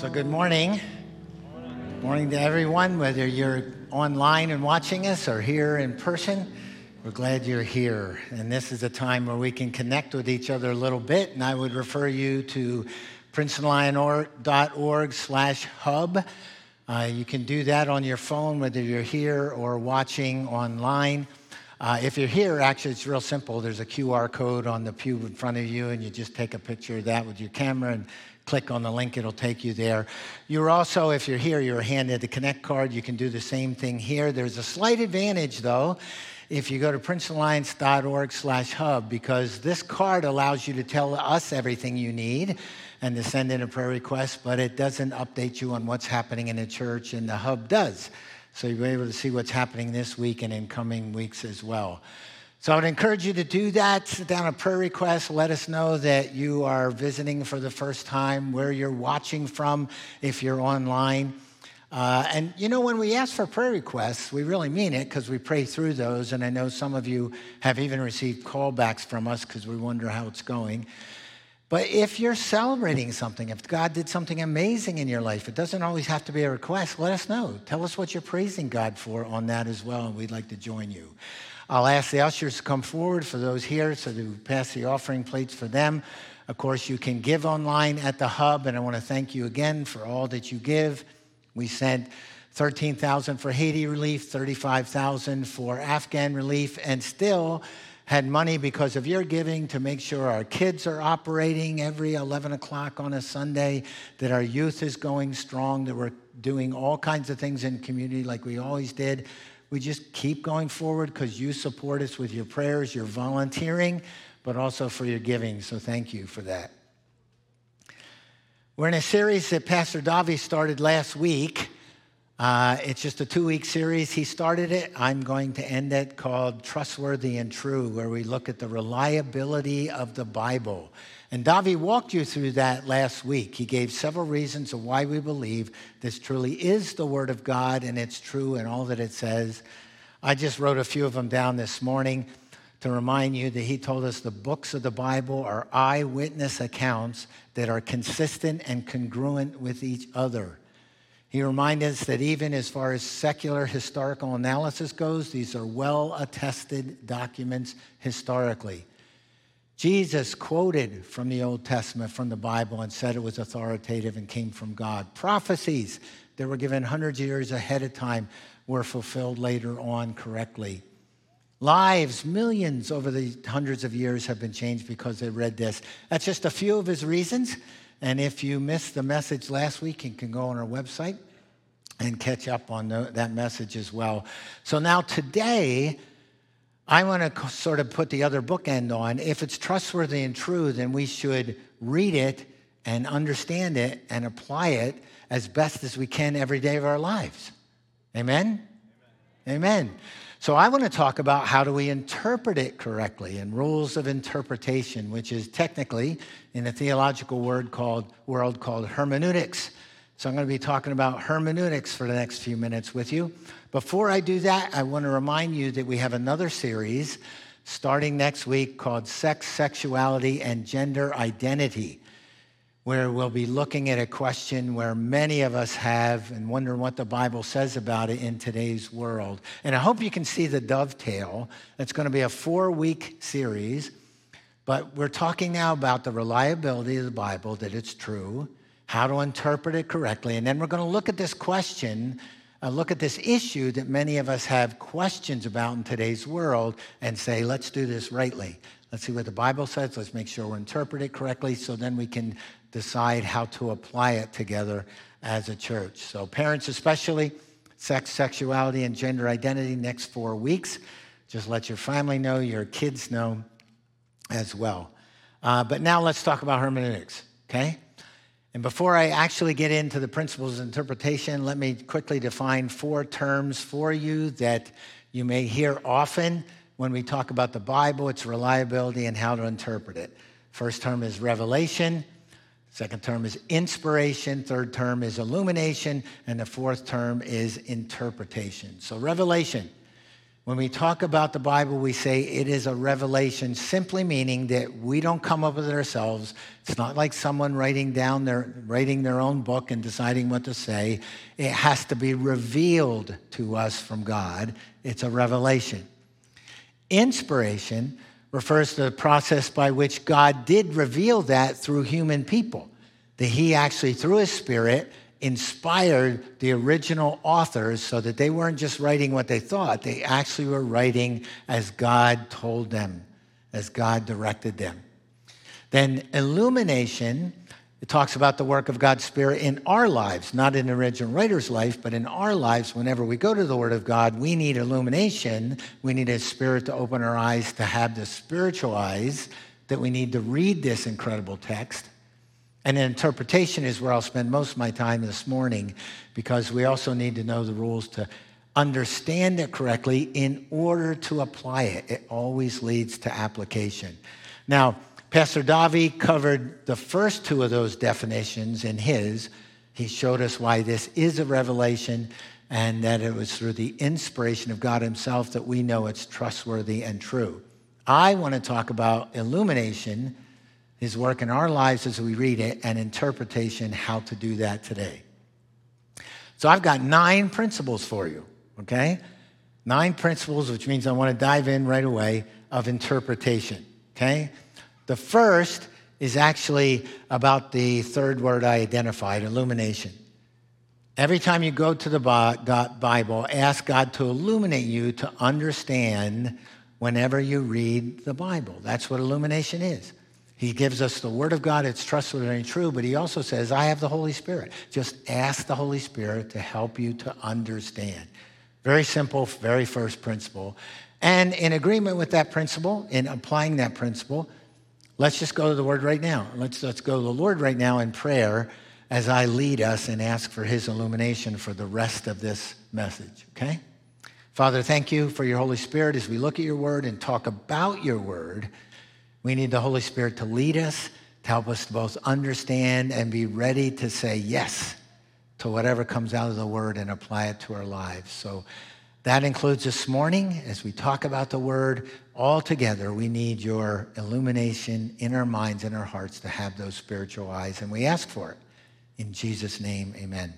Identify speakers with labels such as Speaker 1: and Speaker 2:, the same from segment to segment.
Speaker 1: So, good morning. Morning to everyone, whether you're online and watching us or here in person. We're glad you're here. And this is a time where we can connect with each other a little bit. And I would refer you to princetonalliance.org slash hub. Uh, you can do that on your phone, whether you're here or watching online. Uh, if you're here, actually, it's real simple. There's a QR code on the pew in front of you, and you just take a picture of that with your camera and click on the link, it'll take you there. You're also, if you're here, you're handed the Connect card. You can do the same thing here. There's a slight advantage, though, if you go to princetonalliance.org slash hub, because this card allows you to tell us everything you need and to send in a prayer request, but it doesn't update you on what's happening in the church, and the hub does. So you'll be able to see what's happening this week and in coming weeks as well. So I would encourage you to do that. Sit down a prayer request. Let us know that you are visiting for the first time, where you're watching from if you're online. Uh, and you know, when we ask for prayer requests, we really mean it because we pray through those. And I know some of you have even received callbacks from us because we wonder how it's going. But if you're celebrating something, if God did something amazing in your life, it doesn't always have to be a request. Let us know. Tell us what you're praising God for on that as well, and we'd like to join you. I'll ask the ushers to come forward for those here so to pass the offering plates for them. Of course, you can give online at the hub, and I want to thank you again for all that you give. We sent 13,000 for Haiti relief, 35,000 for Afghan relief, and still had money because of your giving to make sure our kids are operating every 11 o'clock on a Sunday, that our youth is going strong, that we're doing all kinds of things in community like we always did. We just keep going forward because you support us with your prayers, your volunteering, but also for your giving. So thank you for that. We're in a series that Pastor Davi started last week uh, it's just a two week series. He started it. I'm going to end it called Trustworthy and True, where we look at the reliability of the Bible. And Davi walked you through that last week. He gave several reasons of why we believe this truly is the Word of God and it's true and all that it says. I just wrote a few of them down this morning to remind you that he told us the books of the Bible are eyewitness accounts that are consistent and congruent with each other. He reminded us that even as far as secular historical analysis goes, these are well attested documents historically. Jesus quoted from the Old Testament, from the Bible, and said it was authoritative and came from God. Prophecies that were given hundreds of years ahead of time were fulfilled later on correctly. Lives, millions over the hundreds of years have been changed because they read this. That's just a few of his reasons. And if you missed the message last week, you can go on our website and catch up on the, that message as well. So now today, I want to sort of put the other bookend on. If it's trustworthy and true, then we should read it and understand it and apply it as best as we can every day of our lives. Amen? Amen. Amen. So I want to talk about how do we interpret it correctly and rules of interpretation, which is technically in a theological word called world called hermeneutics. So I'm going to be talking about hermeneutics for the next few minutes with you. Before I do that, I want to remind you that we have another series starting next week called Sex, Sexuality, and Gender Identity where we'll be looking at a question where many of us have and wondering what the Bible says about it in today's world. And I hope you can see the dovetail. It's going to be a four week series, but we're talking now about the reliability of the Bible, that it's true, how to interpret it correctly, and then we're going to look at this question. Uh, look at this issue that many of us have questions about in today's world and say, let's do this rightly. Let's see what the Bible says. Let's make sure we interpret it correctly so then we can decide how to apply it together as a church. So, parents, especially, sex, sexuality, and gender identity next four weeks. Just let your family know, your kids know as well. Uh, but now let's talk about hermeneutics, okay? And before I actually get into the principles of interpretation, let me quickly define four terms for you that you may hear often when we talk about the Bible, its reliability, and how to interpret it. First term is revelation. Second term is inspiration. Third term is illumination. And the fourth term is interpretation. So, revelation. When we talk about the Bible, we say it is a revelation, simply meaning that we don't come up with it ourselves. It's not like someone writing down their writing their own book and deciding what to say. It has to be revealed to us from God. It's a revelation. Inspiration refers to the process by which God did reveal that through human people. That he actually, through his spirit, inspired the original authors so that they weren't just writing what they thought, they actually were writing as God told them, as God directed them. Then illumination, it talks about the work of God's Spirit in our lives, not in the original writer's life, but in our lives. Whenever we go to the Word of God, we need illumination. We need a Spirit to open our eyes, to have the spiritual eyes that we need to read this incredible text. And interpretation is where I'll spend most of my time this morning because we also need to know the rules to understand it correctly in order to apply it. It always leads to application. Now, Pastor Davi covered the first two of those definitions in his. He showed us why this is a revelation and that it was through the inspiration of God Himself that we know it's trustworthy and true. I want to talk about illumination his work in our lives as we read it, and interpretation, how to do that today. So I've got nine principles for you, okay? Nine principles, which means I want to dive in right away, of interpretation, okay? The first is actually about the third word I identified illumination. Every time you go to the Bible, ask God to illuminate you to understand whenever you read the Bible. That's what illumination is. He gives us the Word of God. It's trustworthy and true, but he also says, I have the Holy Spirit. Just ask the Holy Spirit to help you to understand. Very simple, very first principle. And in agreement with that principle, in applying that principle, let's just go to the Word right now. Let's, let's go to the Lord right now in prayer as I lead us and ask for His illumination for the rest of this message, okay? Father, thank you for your Holy Spirit as we look at your Word and talk about your Word. We need the Holy Spirit to lead us, to help us both understand and be ready to say yes to whatever comes out of the word and apply it to our lives. So that includes this morning as we talk about the word. All together, we need your illumination in our minds and our hearts to have those spiritual eyes, and we ask for it. In Jesus' name, amen.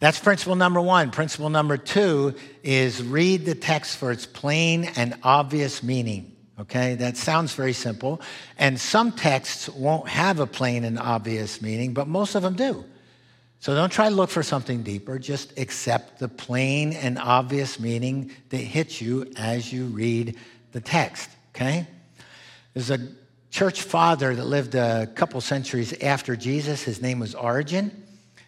Speaker 1: That's principle number one. Principle number two is read the text for its plain and obvious meaning. Okay, that sounds very simple. And some texts won't have a plain and obvious meaning, but most of them do. So don't try to look for something deeper. Just accept the plain and obvious meaning that hits you as you read the text. Okay? There's a church father that lived a couple centuries after Jesus. His name was Origen.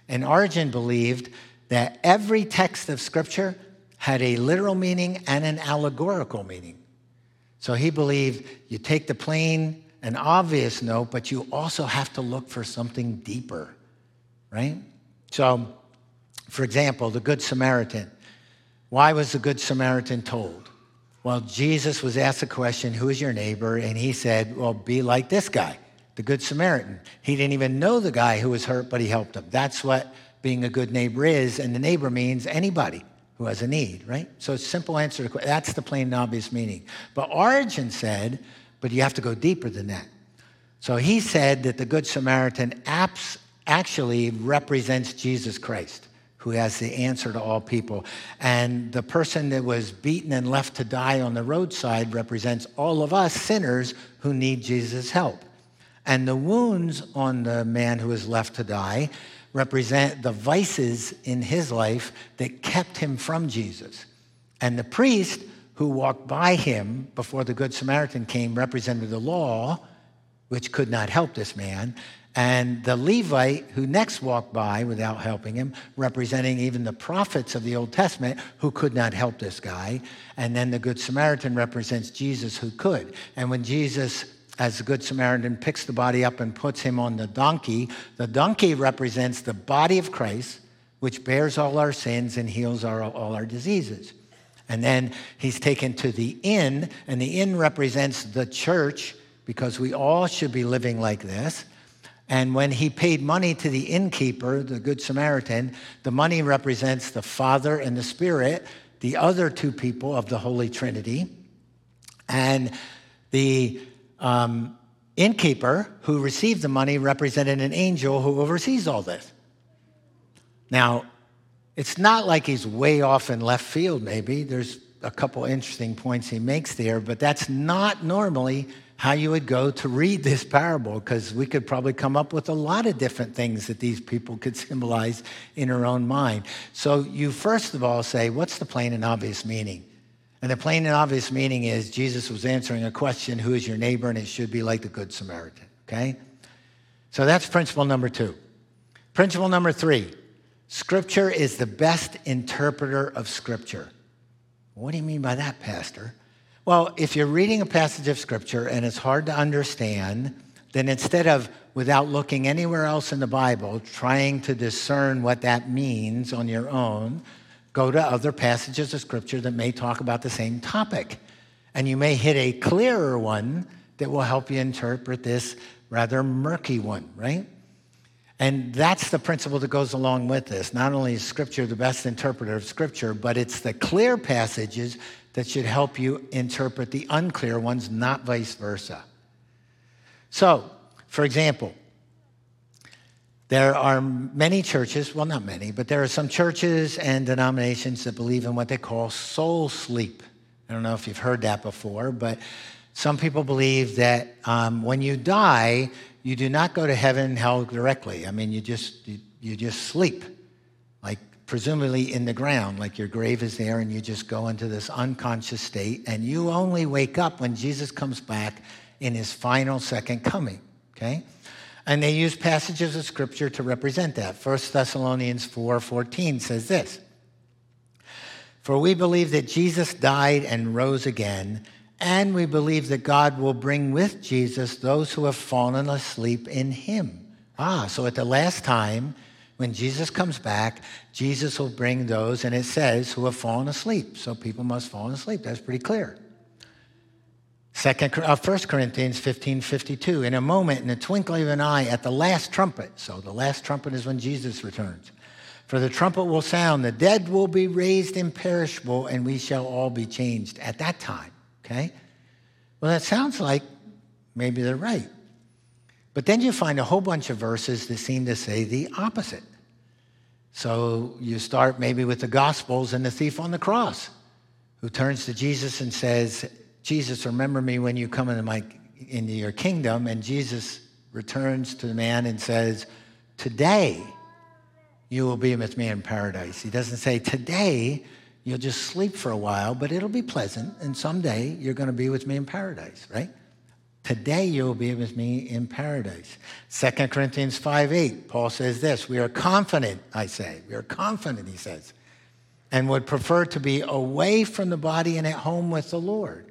Speaker 1: And Origen believed that every text of Scripture had a literal meaning and an allegorical meaning. So he believed you take the plain and obvious note, but you also have to look for something deeper, right? So, for example, the Good Samaritan. Why was the Good Samaritan told? Well, Jesus was asked a question, Who is your neighbor? And he said, Well, be like this guy, the Good Samaritan. He didn't even know the guy who was hurt, but he helped him. That's what being a good neighbor is. And the neighbor means anybody who has a need, right? So it's a simple answer to that's the plain and obvious meaning. But Origen said, but you have to go deeper than that. So he said that the Good Samaritan apps actually represents Jesus Christ, who has the answer to all people. And the person that was beaten and left to die on the roadside represents all of us sinners who need Jesus' help. And the wounds on the man who was left to die represent the vices in his life that kept him from Jesus. And the priest who walked by him before the Good Samaritan came represented the law, which could not help this man. And the Levite who next walked by without helping him, representing even the prophets of the Old Testament who could not help this guy. And then the Good Samaritan represents Jesus who could. And when Jesus as the Good Samaritan picks the body up and puts him on the donkey, the donkey represents the body of Christ, which bears all our sins and heals our, all our diseases. And then he's taken to the inn, and the inn represents the church because we all should be living like this. And when he paid money to the innkeeper, the Good Samaritan, the money represents the Father and the Spirit the other two people of the Holy Trinity. And the um, innkeeper who received the money represented an angel who oversees all this. Now, it's not like he's way off in left field, maybe. There's a couple interesting points he makes there, but that's not normally how you would go to read this parable because we could probably come up with a lot of different things that these people could symbolize in our own mind. So you first of all say, what's the plain and obvious meaning? And the plain and obvious meaning is Jesus was answering a question, who is your neighbor? And it should be like the Good Samaritan, okay? So that's principle number two. Principle number three Scripture is the best interpreter of Scripture. What do you mean by that, Pastor? Well, if you're reading a passage of scripture and it's hard to understand, then instead of without looking anywhere else in the Bible, trying to discern what that means on your own, go to other passages of scripture that may talk about the same topic. And you may hit a clearer one that will help you interpret this rather murky one, right? And that's the principle that goes along with this. Not only is Scripture the best interpreter of Scripture, but it's the clear passages that should help you interpret the unclear ones, not vice versa. So, for example, there are many churches, well, not many, but there are some churches and denominations that believe in what they call soul sleep. I don't know if you've heard that before, but some people believe that um, when you die, you do not go to heaven and hell directly. I mean, you just, you, you just sleep like presumably in the ground, like your grave is there, and you just go into this unconscious state, and you only wake up when Jesus comes back in his final second coming, okay? And they use passages of scripture to represent that. 1 Thessalonians 4:14 says this. For we believe that Jesus died and rose again, and we believe that God will bring with Jesus those who have fallen asleep in him. Ah, so at the last time, when Jesus comes back, Jesus will bring those, and it says, who have fallen asleep. So people must fall asleep. That's pretty clear. Second, uh, 1 Corinthians 15 52. In a moment, in the twinkling of an eye, at the last trumpet. So the last trumpet is when Jesus returns. For the trumpet will sound, the dead will be raised imperishable, and we shall all be changed at that time. Okay? Well, that sounds like maybe they're right. But then you find a whole bunch of verses that seem to say the opposite. So you start maybe with the Gospels and the thief on the cross who turns to Jesus and says, Jesus, remember me when you come into, my, into your kingdom. And Jesus returns to the man and says, Today you will be with me in paradise. He doesn't say, Today you'll just sleep for a while, but it'll be pleasant. And someday you're going to be with me in paradise, right? Today you will be with me in paradise. 2 Corinthians 5 8, Paul says this We are confident, I say. We are confident, he says, and would prefer to be away from the body and at home with the Lord.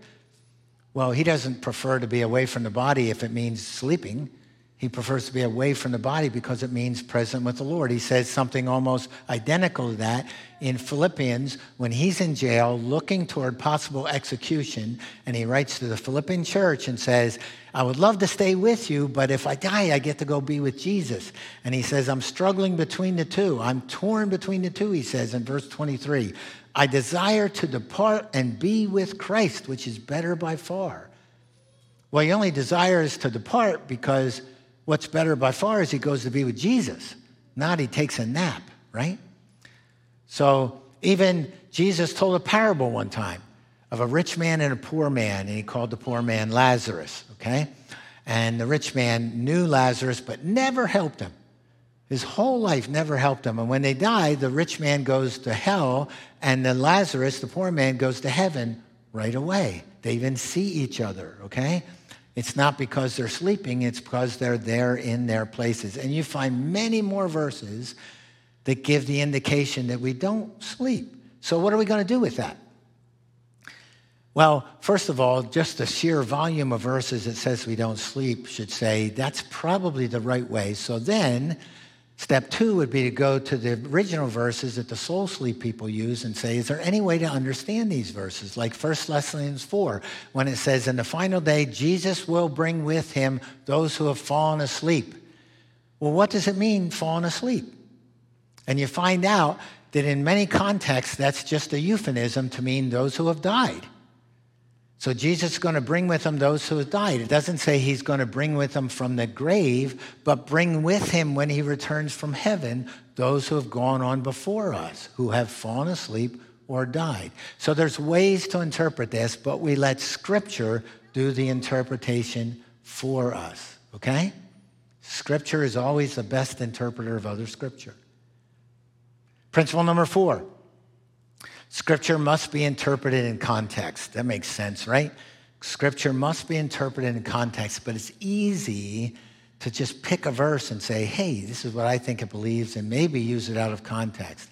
Speaker 1: Well, he doesn't prefer to be away from the body if it means sleeping. He prefers to be away from the body because it means present with the Lord. He says something almost identical to that in Philippians when he's in jail looking toward possible execution. And he writes to the Philippian church and says, I would love to stay with you, but if I die, I get to go be with Jesus. And he says, I'm struggling between the two. I'm torn between the two, he says in verse 23. I desire to depart and be with Christ, which is better by far. Well, he only desires to depart because What's better by far is he goes to be with Jesus, not he takes a nap, right? So even Jesus told a parable one time of a rich man and a poor man, and he called the poor man Lazarus, okay? And the rich man knew Lazarus, but never helped him. His whole life never helped him. And when they die, the rich man goes to hell, and the Lazarus, the poor man, goes to heaven right away. They even see each other, okay? It's not because they're sleeping, it's because they're there in their places. And you find many more verses that give the indication that we don't sleep. So, what are we going to do with that? Well, first of all, just the sheer volume of verses that says we don't sleep should say that's probably the right way. So then, Step two would be to go to the original verses that the soul sleep people use and say, is there any way to understand these verses? Like 1 Thessalonians 4, when it says, in the final day, Jesus will bring with him those who have fallen asleep. Well, what does it mean, fallen asleep? And you find out that in many contexts, that's just a euphemism to mean those who have died. So Jesus is going to bring with him those who have died. It doesn't say he's going to bring with him from the grave, but bring with him when he returns from heaven those who have gone on before us, who have fallen asleep or died. So there's ways to interpret this, but we let Scripture do the interpretation for us, okay? Scripture is always the best interpreter of other Scripture. Principle number four Scripture must be interpreted in context. That makes sense, right? Scripture must be interpreted in context, but it's easy to just pick a verse and say, hey, this is what I think it believes, and maybe use it out of context.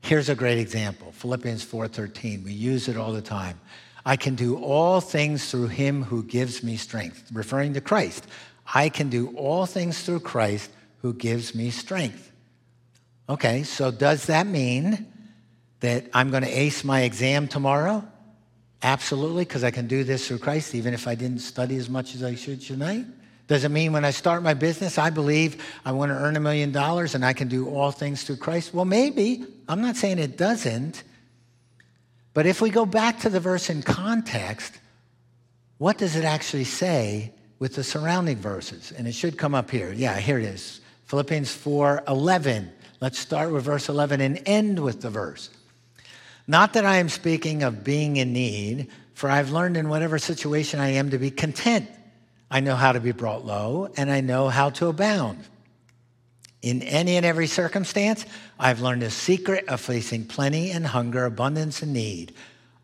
Speaker 1: Here's a great example Philippians 4:13. We use it all the time. I can do all things through him who gives me strength, referring to Christ. I can do all things through Christ who gives me strength. Okay, so does that mean that I'm going to ace my exam tomorrow? Absolutely, because I can do this through Christ, even if I didn't study as much as I should tonight. Does it mean when I start my business, I believe I want to earn a million dollars and I can do all things through Christ? Well, maybe. I'm not saying it doesn't. But if we go back to the verse in context, what does it actually say with the surrounding verses? And it should come up here. Yeah, here it is. Philippians 4 11. Let's start with verse 11 and end with the verse. Not that I am speaking of being in need, for I've learned in whatever situation I am to be content. I know how to be brought low, and I know how to abound. In any and every circumstance, I've learned the secret of facing plenty and hunger, abundance and need.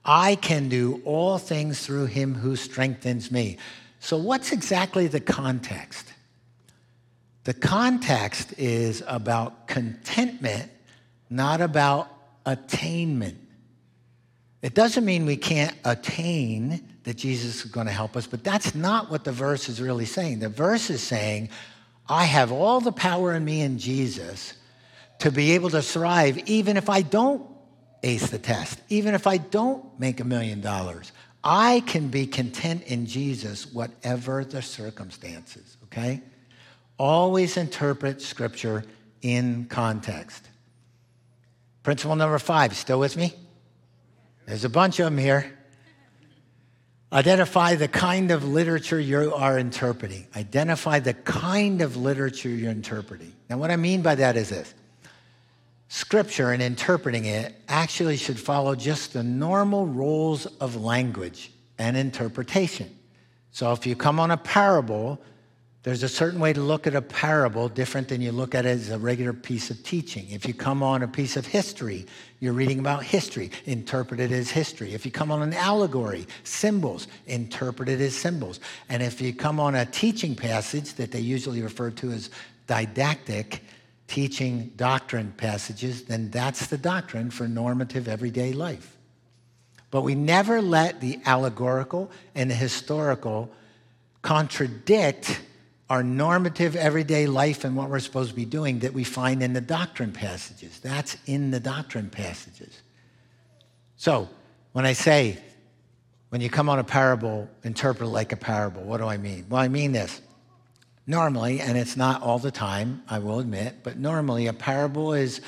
Speaker 1: I can do all things through him who strengthens me. So, what's exactly the context? The context is about contentment, not about attainment. It doesn't mean we can't attain that Jesus is going to help us, but that's not what the verse is really saying. The verse is saying, I have all the power in me in Jesus to be able to thrive even if I don't ace the test, even if I don't make a million dollars. I can be content in Jesus, whatever the circumstances, okay? Always interpret scripture in context. Principle number five, still with me? There's a bunch of them here. Identify the kind of literature you are interpreting. Identify the kind of literature you're interpreting. Now, what I mean by that is this Scripture and interpreting it actually should follow just the normal rules of language and interpretation. So, if you come on a parable, there's a certain way to look at a parable different than you look at it as a regular piece of teaching. If you come on a piece of history, you're reading about history, interpret it as history. If you come on an allegory, symbols, interpret it as symbols. And if you come on a teaching passage that they usually refer to as didactic, teaching doctrine passages, then that's the doctrine for normative everyday life. But we never let the allegorical and the historical contradict our normative everyday life and what we're supposed to be doing that we find in the doctrine passages. That's in the doctrine passages. So, when I say, when you come on a parable, interpret it like a parable, what do I mean? Well, I mean this. Normally, and it's not all the time, I will admit, but normally a parable is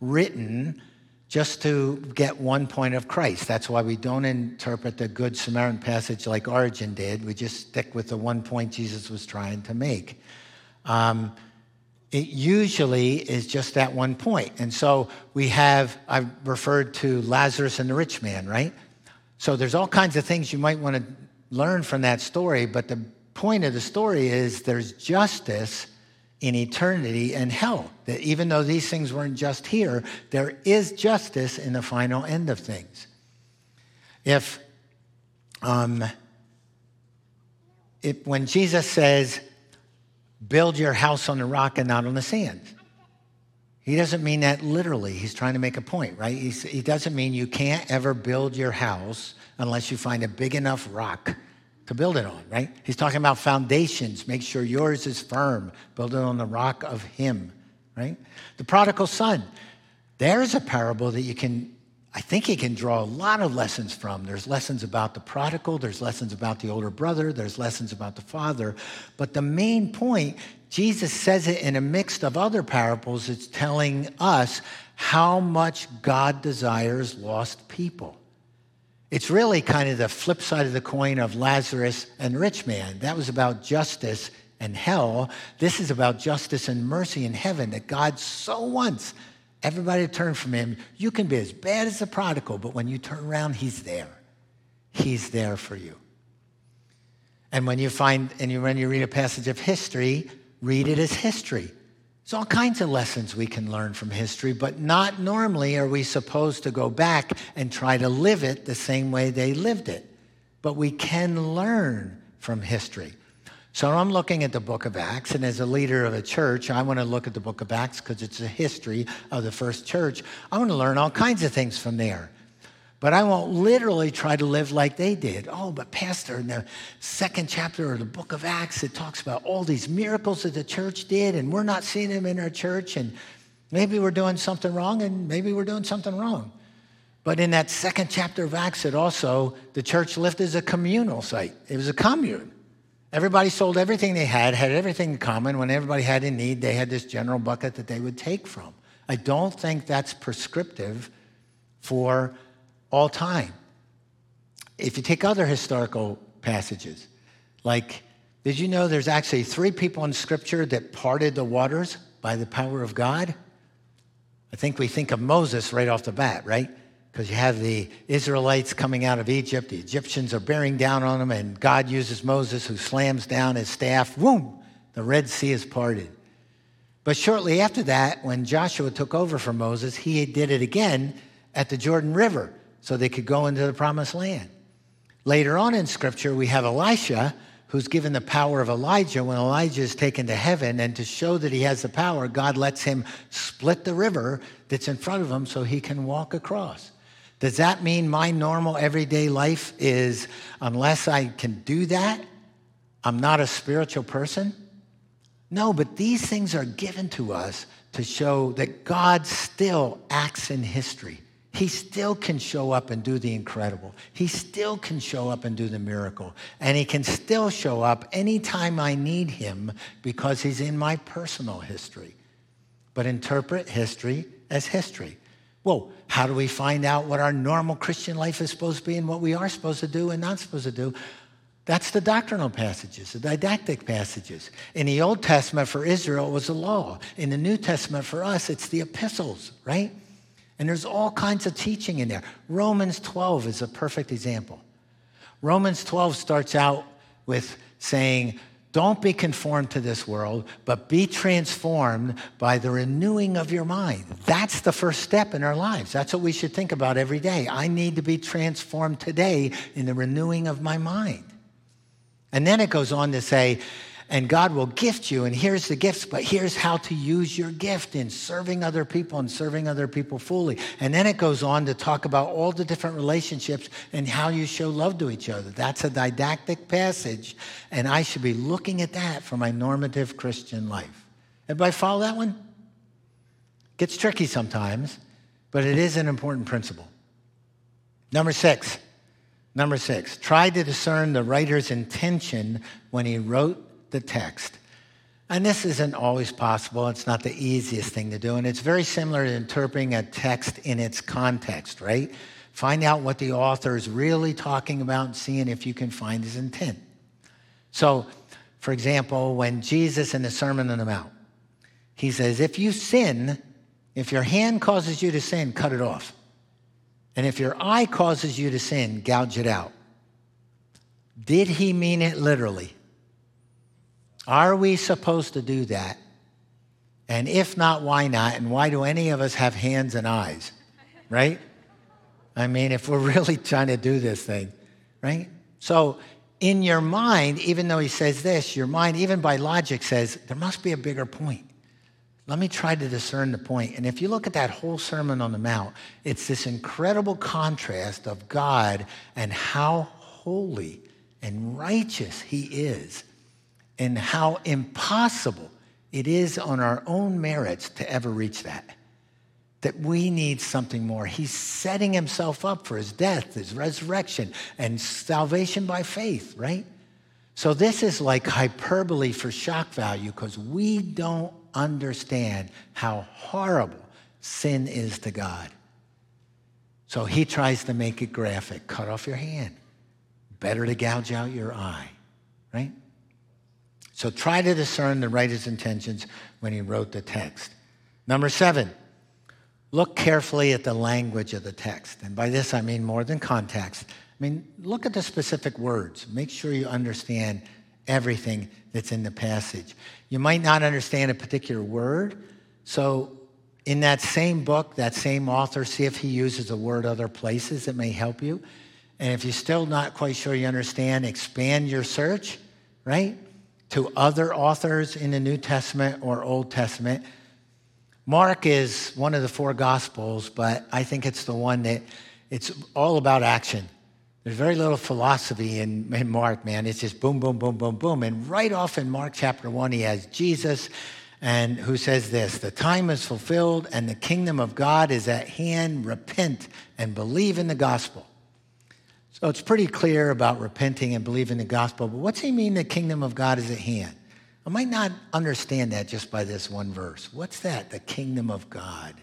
Speaker 1: written just to get one point of Christ. That's why we don't interpret the Good Samaritan passage like Origen did. We just stick with the one point Jesus was trying to make. Um, it usually is just that one point. And so we have, I've referred to Lazarus and the rich man, right? So there's all kinds of things you might want to learn from that story, but the point of the story is there's justice in eternity and hell. That even though these things weren't just here, there is justice in the final end of things. If, um, if when Jesus says, build your house on the rock and not on the sand, he doesn't mean that literally. He's trying to make a point, right? He's, he doesn't mean you can't ever build your house unless you find a big enough rock to build it on, right? He's talking about foundations. Make sure yours is firm. Build it on the rock of Him, right? The prodigal son. There's a parable that you can, I think he can draw a lot of lessons from. There's lessons about the prodigal, there's lessons about the older brother, there's lessons about the father. But the main point Jesus says it in a mix of other parables. It's telling us how much God desires lost people. It's really kind of the flip side of the coin of Lazarus and rich man. That was about justice and hell. This is about justice and mercy in heaven that God so wants everybody to turn from him. You can be as bad as the prodigal, but when you turn around, he's there. He's there for you. And when you find, and when you read a passage of history, read it as history. There's all kinds of lessons we can learn from history, but not normally are we supposed to go back and try to live it the same way they lived it. But we can learn from history. So I'm looking at the book of Acts, and as a leader of a church, I want to look at the book of Acts because it's a history of the first church. I want to learn all kinds of things from there. But I won't literally try to live like they did. Oh, but Pastor, in the second chapter of the book of Acts, it talks about all these miracles that the church did, and we're not seeing them in our church, and maybe we're doing something wrong, and maybe we're doing something wrong. But in that second chapter of Acts, it also, the church lived as a communal site. It was a commune. Everybody sold everything they had, had everything in common. When everybody had a need, they had this general bucket that they would take from. I don't think that's prescriptive for all time. If you take other historical passages, like, did you know there's actually three people in Scripture that parted the waters by the power of God? I think we think of Moses right off the bat, right? Because you have the Israelites coming out of Egypt, the Egyptians are bearing down on them, and God uses Moses, who slams down his staff. Boom! The Red Sea is parted. But shortly after that, when Joshua took over from Moses, he did it again at the Jordan River so they could go into the promised land. Later on in scripture, we have Elisha who's given the power of Elijah when Elijah is taken to heaven. And to show that he has the power, God lets him split the river that's in front of him so he can walk across. Does that mean my normal everyday life is, unless I can do that, I'm not a spiritual person? No, but these things are given to us to show that God still acts in history. He still can show up and do the incredible. He still can show up and do the miracle. And he can still show up anytime I need him because he's in my personal history. But interpret history as history. Well, how do we find out what our normal Christian life is supposed to be and what we are supposed to do and not supposed to do? That's the doctrinal passages, the didactic passages. In the Old Testament for Israel, it was the law. In the New Testament for us, it's the epistles, right? And there's all kinds of teaching in there. Romans 12 is a perfect example. Romans 12 starts out with saying, Don't be conformed to this world, but be transformed by the renewing of your mind. That's the first step in our lives. That's what we should think about every day. I need to be transformed today in the renewing of my mind. And then it goes on to say, and God will gift you. And here's the gifts, but here's how to use your gift in serving other people and serving other people fully. And then it goes on to talk about all the different relationships and how you show love to each other. That's a didactic passage, and I should be looking at that for my normative Christian life. Everybody follow that one? Gets tricky sometimes, but it is an important principle. Number six. Number six, try to discern the writer's intention when he wrote the text. And this isn't always possible. It's not the easiest thing to do. And it's very similar to interpreting a text in its context, right? Find out what the author is really talking about and seeing if you can find his intent. So, for example, when Jesus in the Sermon on the Mount, he says, if you sin, if your hand causes you to sin, cut it off. And if your eye causes you to sin, gouge it out. Did he mean it literally? Are we supposed to do that? And if not, why not? And why do any of us have hands and eyes? Right? I mean, if we're really trying to do this thing, right? So, in your mind, even though he says this, your mind, even by logic, says there must be a bigger point. Let me try to discern the point. And if you look at that whole Sermon on the Mount, it's this incredible contrast of God and how holy and righteous he is and how impossible it is on our own merits to ever reach that. That we need something more. He's setting himself up for his death, his resurrection, and salvation by faith, right? So this is like hyperbole for shock value because we don't understand how horrible sin is to God. So he tries to make it graphic cut off your hand. Better to gouge out your eye, right? So try to discern the writer's intentions when he wrote the text. Number seven, look carefully at the language of the text. And by this, I mean more than context. I mean, look at the specific words. Make sure you understand everything that's in the passage. You might not understand a particular word. So, in that same book, that same author, see if he uses a word other places that may help you. And if you're still not quite sure you understand, expand your search, right, to other authors in the New Testament or Old Testament. Mark is one of the four Gospels, but I think it's the one that it's all about action. There's very little philosophy in, in Mark, man. It's just boom, boom, boom, boom, boom. And right off in Mark chapter 1, he has Jesus and who says this the time is fulfilled and the kingdom of god is at hand repent and believe in the gospel so it's pretty clear about repenting and believing the gospel but what's he mean the kingdom of god is at hand i might not understand that just by this one verse what's that the kingdom of god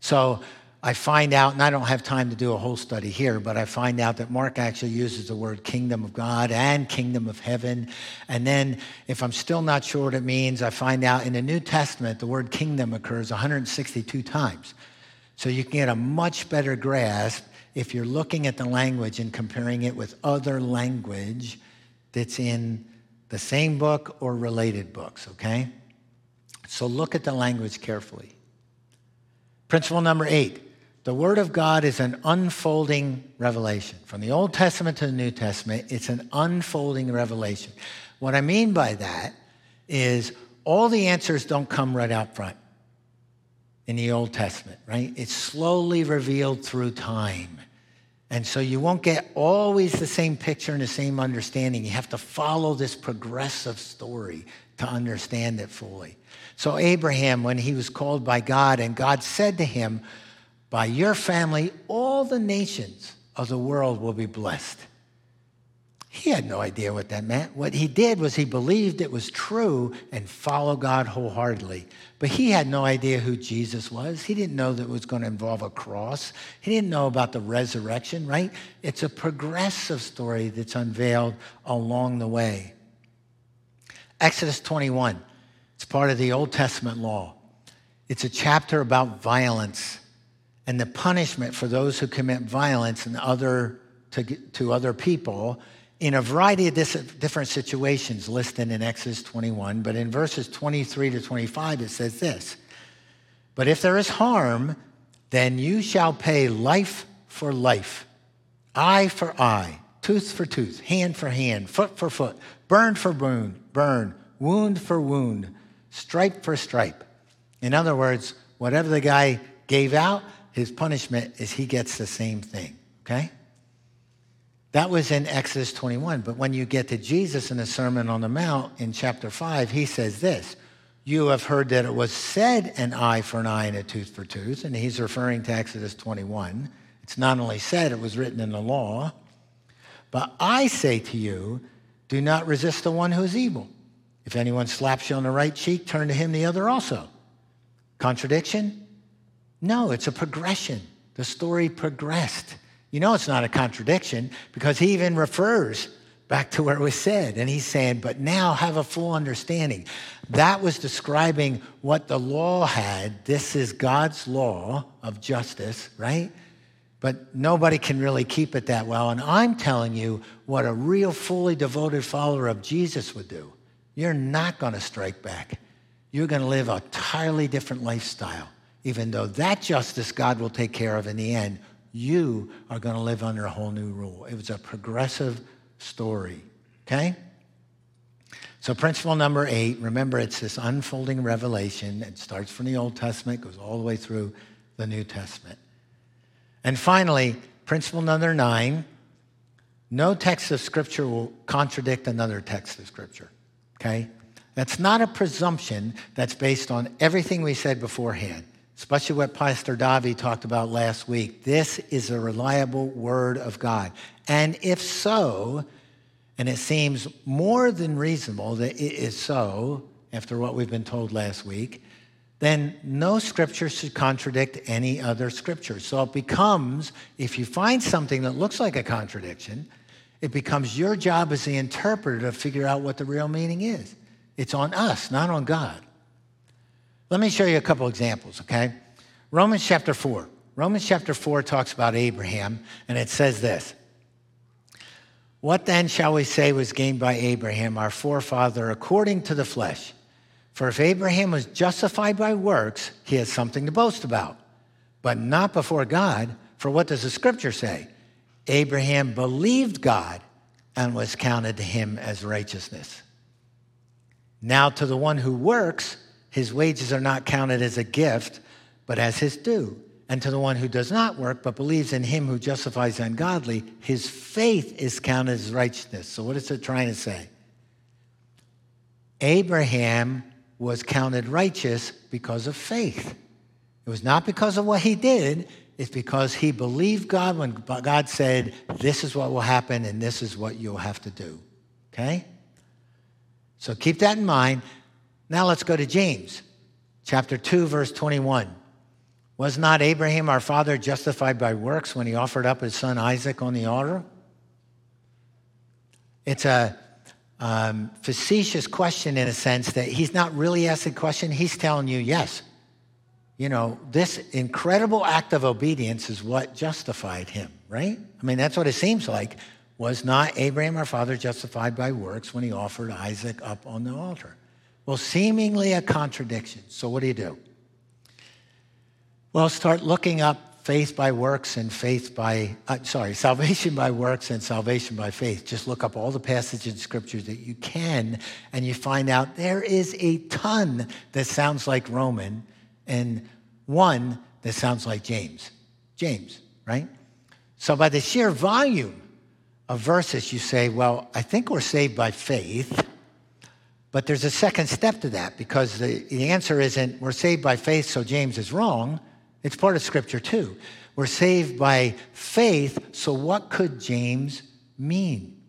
Speaker 1: so I find out, and I don't have time to do a whole study here, but I find out that Mark actually uses the word kingdom of God and kingdom of heaven. And then, if I'm still not sure what it means, I find out in the New Testament the word kingdom occurs 162 times. So you can get a much better grasp if you're looking at the language and comparing it with other language that's in the same book or related books, okay? So look at the language carefully. Principle number eight the Word of God is an unfolding revelation. From the Old Testament to the New Testament, it's an unfolding revelation. What I mean by that is all the answers don't come right out front in the Old Testament, right? It's slowly revealed through time. And so you won't get always the same picture and the same understanding. You have to follow this progressive story to understand it fully. So, Abraham, when he was called by God, and God said to him, by your family, all the nations of the world will be blessed. He had no idea what that meant. What he did was he believed it was true and followed God wholeheartedly. But he had no idea who Jesus was. He didn't know that it was going to involve a cross. He didn't know about the resurrection, right? It's a progressive story that's unveiled along the way. Exodus 21, it's part of the Old Testament law. It's a chapter about violence and the punishment for those who commit violence and other, to, to other people in a variety of different situations listed in Exodus 21. But in verses 23 to 25, it says this But if there is harm, then you shall pay life for life, eye for eye, tooth for tooth, hand for hand, foot for foot, burn for burn, burn, wound for wound, stripe for stripe. In other words, whatever the guy gave out, his punishment is he gets the same thing, okay? That was in Exodus 21. But when you get to Jesus in the Sermon on the Mount in chapter 5, he says this You have heard that it was said an eye for an eye and a tooth for tooth. And he's referring to Exodus 21. It's not only said, it was written in the law. But I say to you, do not resist the one who is evil. If anyone slaps you on the right cheek, turn to him the other also. Contradiction? No, it's a progression. The story progressed. You know, it's not a contradiction because he even refers back to where it was said. And he's saying, but now have a full understanding. That was describing what the law had. This is God's law of justice, right? But nobody can really keep it that well. And I'm telling you what a real, fully devoted follower of Jesus would do. You're not going to strike back. You're going to live a entirely different lifestyle even though that justice God will take care of in the end, you are going to live under a whole new rule. It was a progressive story, okay? So, principle number eight remember, it's this unfolding revelation. It starts from the Old Testament, goes all the way through the New Testament. And finally, principle number nine no text of Scripture will contradict another text of Scripture, okay? That's not a presumption that's based on everything we said beforehand especially what Pastor Davi talked about last week. This is a reliable word of God. And if so, and it seems more than reasonable that it is so, after what we've been told last week, then no scripture should contradict any other scripture. So it becomes, if you find something that looks like a contradiction, it becomes your job as the interpreter to figure out what the real meaning is. It's on us, not on God. Let me show you a couple examples, okay? Romans chapter 4. Romans chapter 4 talks about Abraham, and it says this What then shall we say was gained by Abraham, our forefather, according to the flesh? For if Abraham was justified by works, he has something to boast about, but not before God. For what does the scripture say? Abraham believed God and was counted to him as righteousness. Now, to the one who works, his wages are not counted as a gift, but as his due. And to the one who does not work, but believes in him who justifies the ungodly, his faith is counted as righteousness. So, what is it trying to say? Abraham was counted righteous because of faith. It was not because of what he did, it's because he believed God when God said, This is what will happen and this is what you'll have to do. Okay? So keep that in mind. Now let's go to James chapter 2, verse 21. Was not Abraham our father justified by works when he offered up his son Isaac on the altar? It's a um, facetious question in a sense that he's not really asking a question. He's telling you, yes, you know, this incredible act of obedience is what justified him, right? I mean, that's what it seems like. Was not Abraham our father justified by works when he offered Isaac up on the altar? Well, seemingly a contradiction. So, what do you do? Well, start looking up faith by works and faith by, uh, sorry, salvation by works and salvation by faith. Just look up all the passages in scripture that you can, and you find out there is a ton that sounds like Roman and one that sounds like James. James, right? So, by the sheer volume of verses, you say, well, I think we're saved by faith. But there's a second step to that because the, the answer isn't we're saved by faith, so James is wrong. It's part of Scripture too. We're saved by faith, so what could James mean?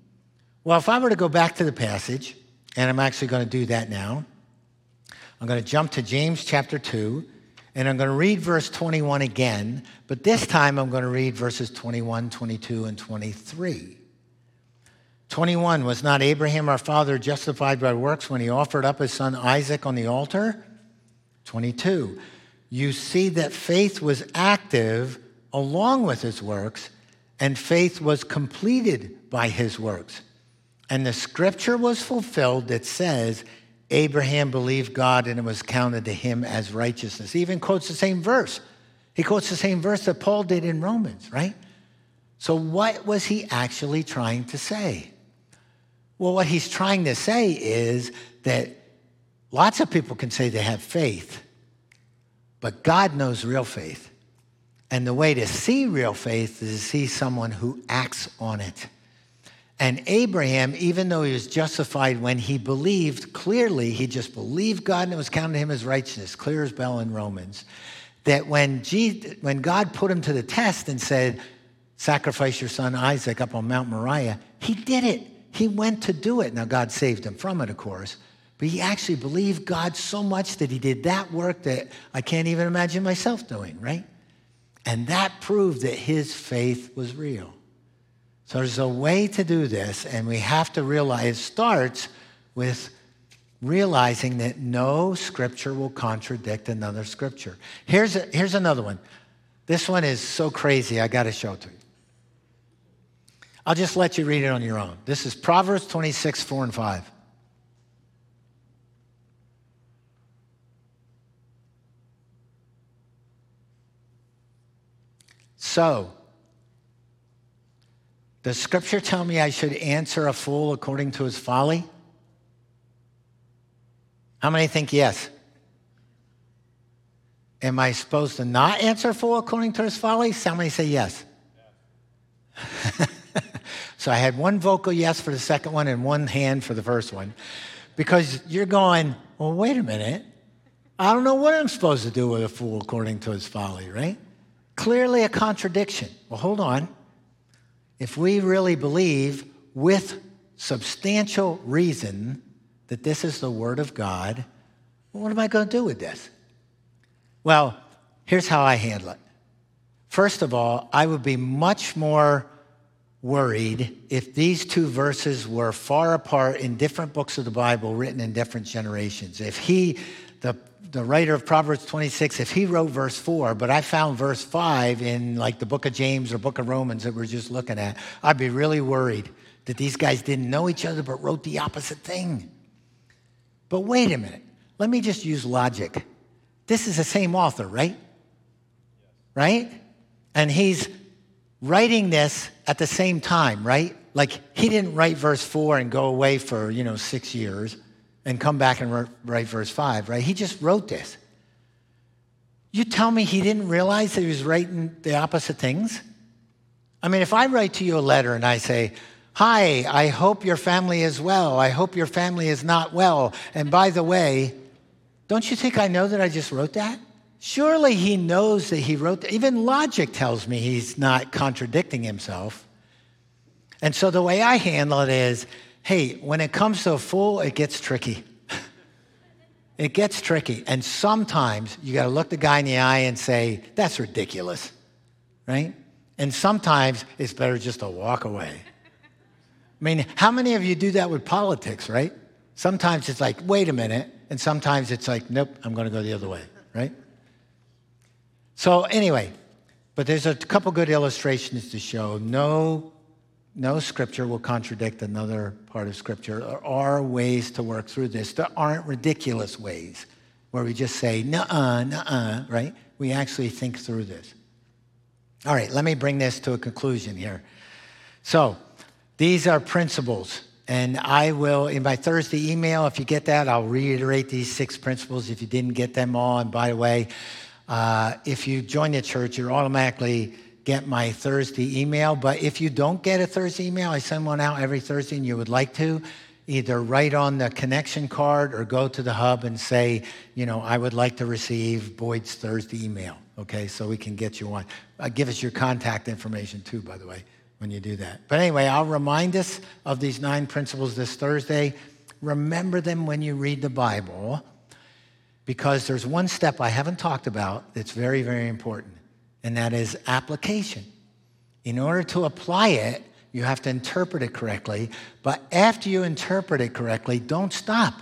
Speaker 1: Well, if I were to go back to the passage, and I'm actually going to do that now, I'm going to jump to James chapter 2, and I'm going to read verse 21 again, but this time I'm going to read verses 21, 22, and 23. 21 Was not Abraham our father justified by works when he offered up his son Isaac on the altar? 22 you see that faith was active along with his works, and faith was completed by his works. And the scripture was fulfilled that says, Abraham believed God and it was counted to him as righteousness. He even quotes the same verse. He quotes the same verse that Paul did in Romans, right? So, what was he actually trying to say? Well, what he's trying to say is that lots of people can say they have faith, but God knows real faith. And the way to see real faith is to see someone who acts on it. And Abraham, even though he was justified when he believed, clearly he just believed God and it was counted to him as righteousness, clear as bell in Romans. That when, Jesus, when God put him to the test and said, Sacrifice your son Isaac up on Mount Moriah, he did it. He went to do it. Now, God saved him from it, of course. But he actually believed God so much that he did that work that I can't even imagine myself doing, right? And that proved that his faith was real. So there's a way to do this, and we have to realize it starts with realizing that no scripture will contradict another scripture. Here's, a, here's another one. This one is so crazy, I got to show it to you. I'll just let you read it on your own. This is Proverbs 26, 4 and 5. So, does Scripture tell me I should answer a fool according to his folly? How many think yes? Am I supposed to not answer a fool according to his folly? How many say yes? yes. so I had one vocal yes for the second one and one hand for the first one. Because you're going, well, wait a minute. I don't know what I'm supposed to do with a fool according to his folly, right? Clearly a contradiction. Well, hold on. If we really believe with substantial reason that this is the Word of God, well, what am I going to do with this? Well, here's how I handle it. First of all, I would be much more worried if these two verses were far apart in different books of the Bible written in different generations. If he, the, the writer of Proverbs 26, if he wrote verse 4, but I found verse 5 in like the book of James or book of Romans that we're just looking at, I'd be really worried that these guys didn't know each other but wrote the opposite thing. But wait a minute. Let me just use logic. This is the same author, right? Right? And he's writing this at the same time, right? Like he didn't write verse four and go away for, you know, six years and come back and write verse five, right? He just wrote this. You tell me he didn't realize that he was writing the opposite things? I mean, if I write to you a letter and I say, Hi, I hope your family is well. I hope your family is not well. And by the way, don't you think I know that I just wrote that? Surely he knows that he wrote that. Even logic tells me he's not contradicting himself. And so the way I handle it is hey, when it comes to a fool, it gets tricky. it gets tricky. And sometimes you got to look the guy in the eye and say, that's ridiculous, right? And sometimes it's better just to walk away. I mean, how many of you do that with politics, right? Sometimes it's like, wait a minute. And sometimes it's like, nope, I'm going to go the other way, right? So, anyway, but there's a couple good illustrations to show no, no scripture will contradict another part of scripture. There are ways to work through this. There aren't ridiculous ways where we just say, nuh uh, nuh uh, right? We actually think through this. All right, let me bring this to a conclusion here. So, these are principles. And I will, in my Thursday email, if you get that, I'll reiterate these six principles if you didn't get them all. And by the way, uh, if you join the church, you automatically get my Thursday email. But if you don't get a Thursday email, I send one out every Thursday and you would like to, either write on the connection card or go to the hub and say, you know, I would like to receive Boyd's Thursday email. Okay, so we can get you one. Uh, give us your contact information too, by the way, when you do that. But anyway, I'll remind us of these nine principles this Thursday. Remember them when you read the Bible because there's one step I haven't talked about that's very, very important, and that is application. In order to apply it, you have to interpret it correctly. But after you interpret it correctly, don't stop.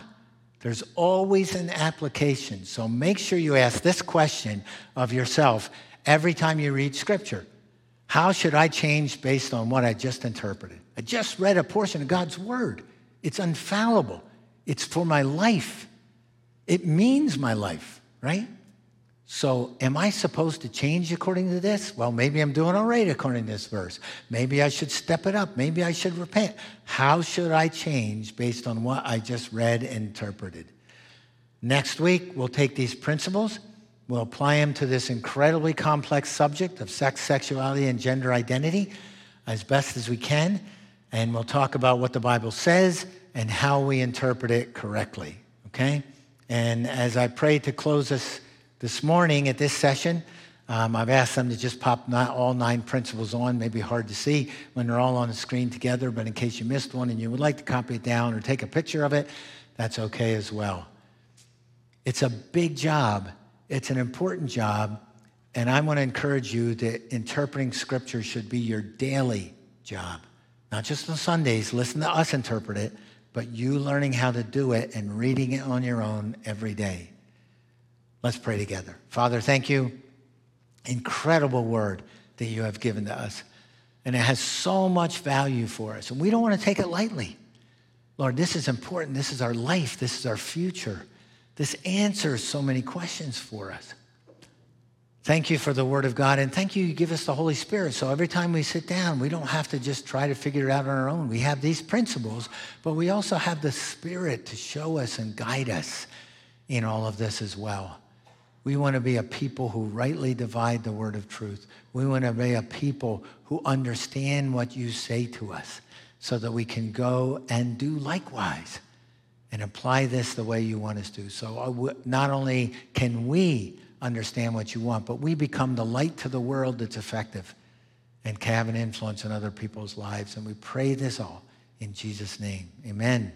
Speaker 1: There's always an application. So make sure you ask this question of yourself every time you read Scripture How should I change based on what I just interpreted? I just read a portion of God's Word, it's infallible, it's for my life. It means my life, right? So, am I supposed to change according to this? Well, maybe I'm doing all right according to this verse. Maybe I should step it up. Maybe I should repent. How should I change based on what I just read and interpreted? Next week, we'll take these principles, we'll apply them to this incredibly complex subject of sex, sexuality, and gender identity as best as we can, and we'll talk about what the Bible says and how we interpret it correctly, okay? And as I pray to close us this morning at this session, um, I've asked them to just pop not all nine principles on. Maybe hard to see when they're all on the screen together, but in case you missed one and you would like to copy it down or take a picture of it, that's okay as well. It's a big job. It's an important job. And I want to encourage you that interpreting scripture should be your daily job. Not just on Sundays, listen to us interpret it, but you learning how to do it and reading it on your own every day. Let's pray together. Father, thank you. Incredible word that you have given to us. And it has so much value for us. And we don't want to take it lightly. Lord, this is important. This is our life. This is our future. This answers so many questions for us. Thank you for the Word of God, and thank you, you give us the Holy Spirit. So every time we sit down, we don't have to just try to figure it out on our own. We have these principles, but we also have the Spirit to show us and guide us in all of this as well. We want to be a people who rightly divide the word of truth. We want to be a people who understand what you say to us so that we can go and do likewise and apply this the way you want us to. So uh, not only can we understand what you want, but we become the light to the world that's effective and can have an influence in other people's lives. And we pray this all In Jesus' name, amen.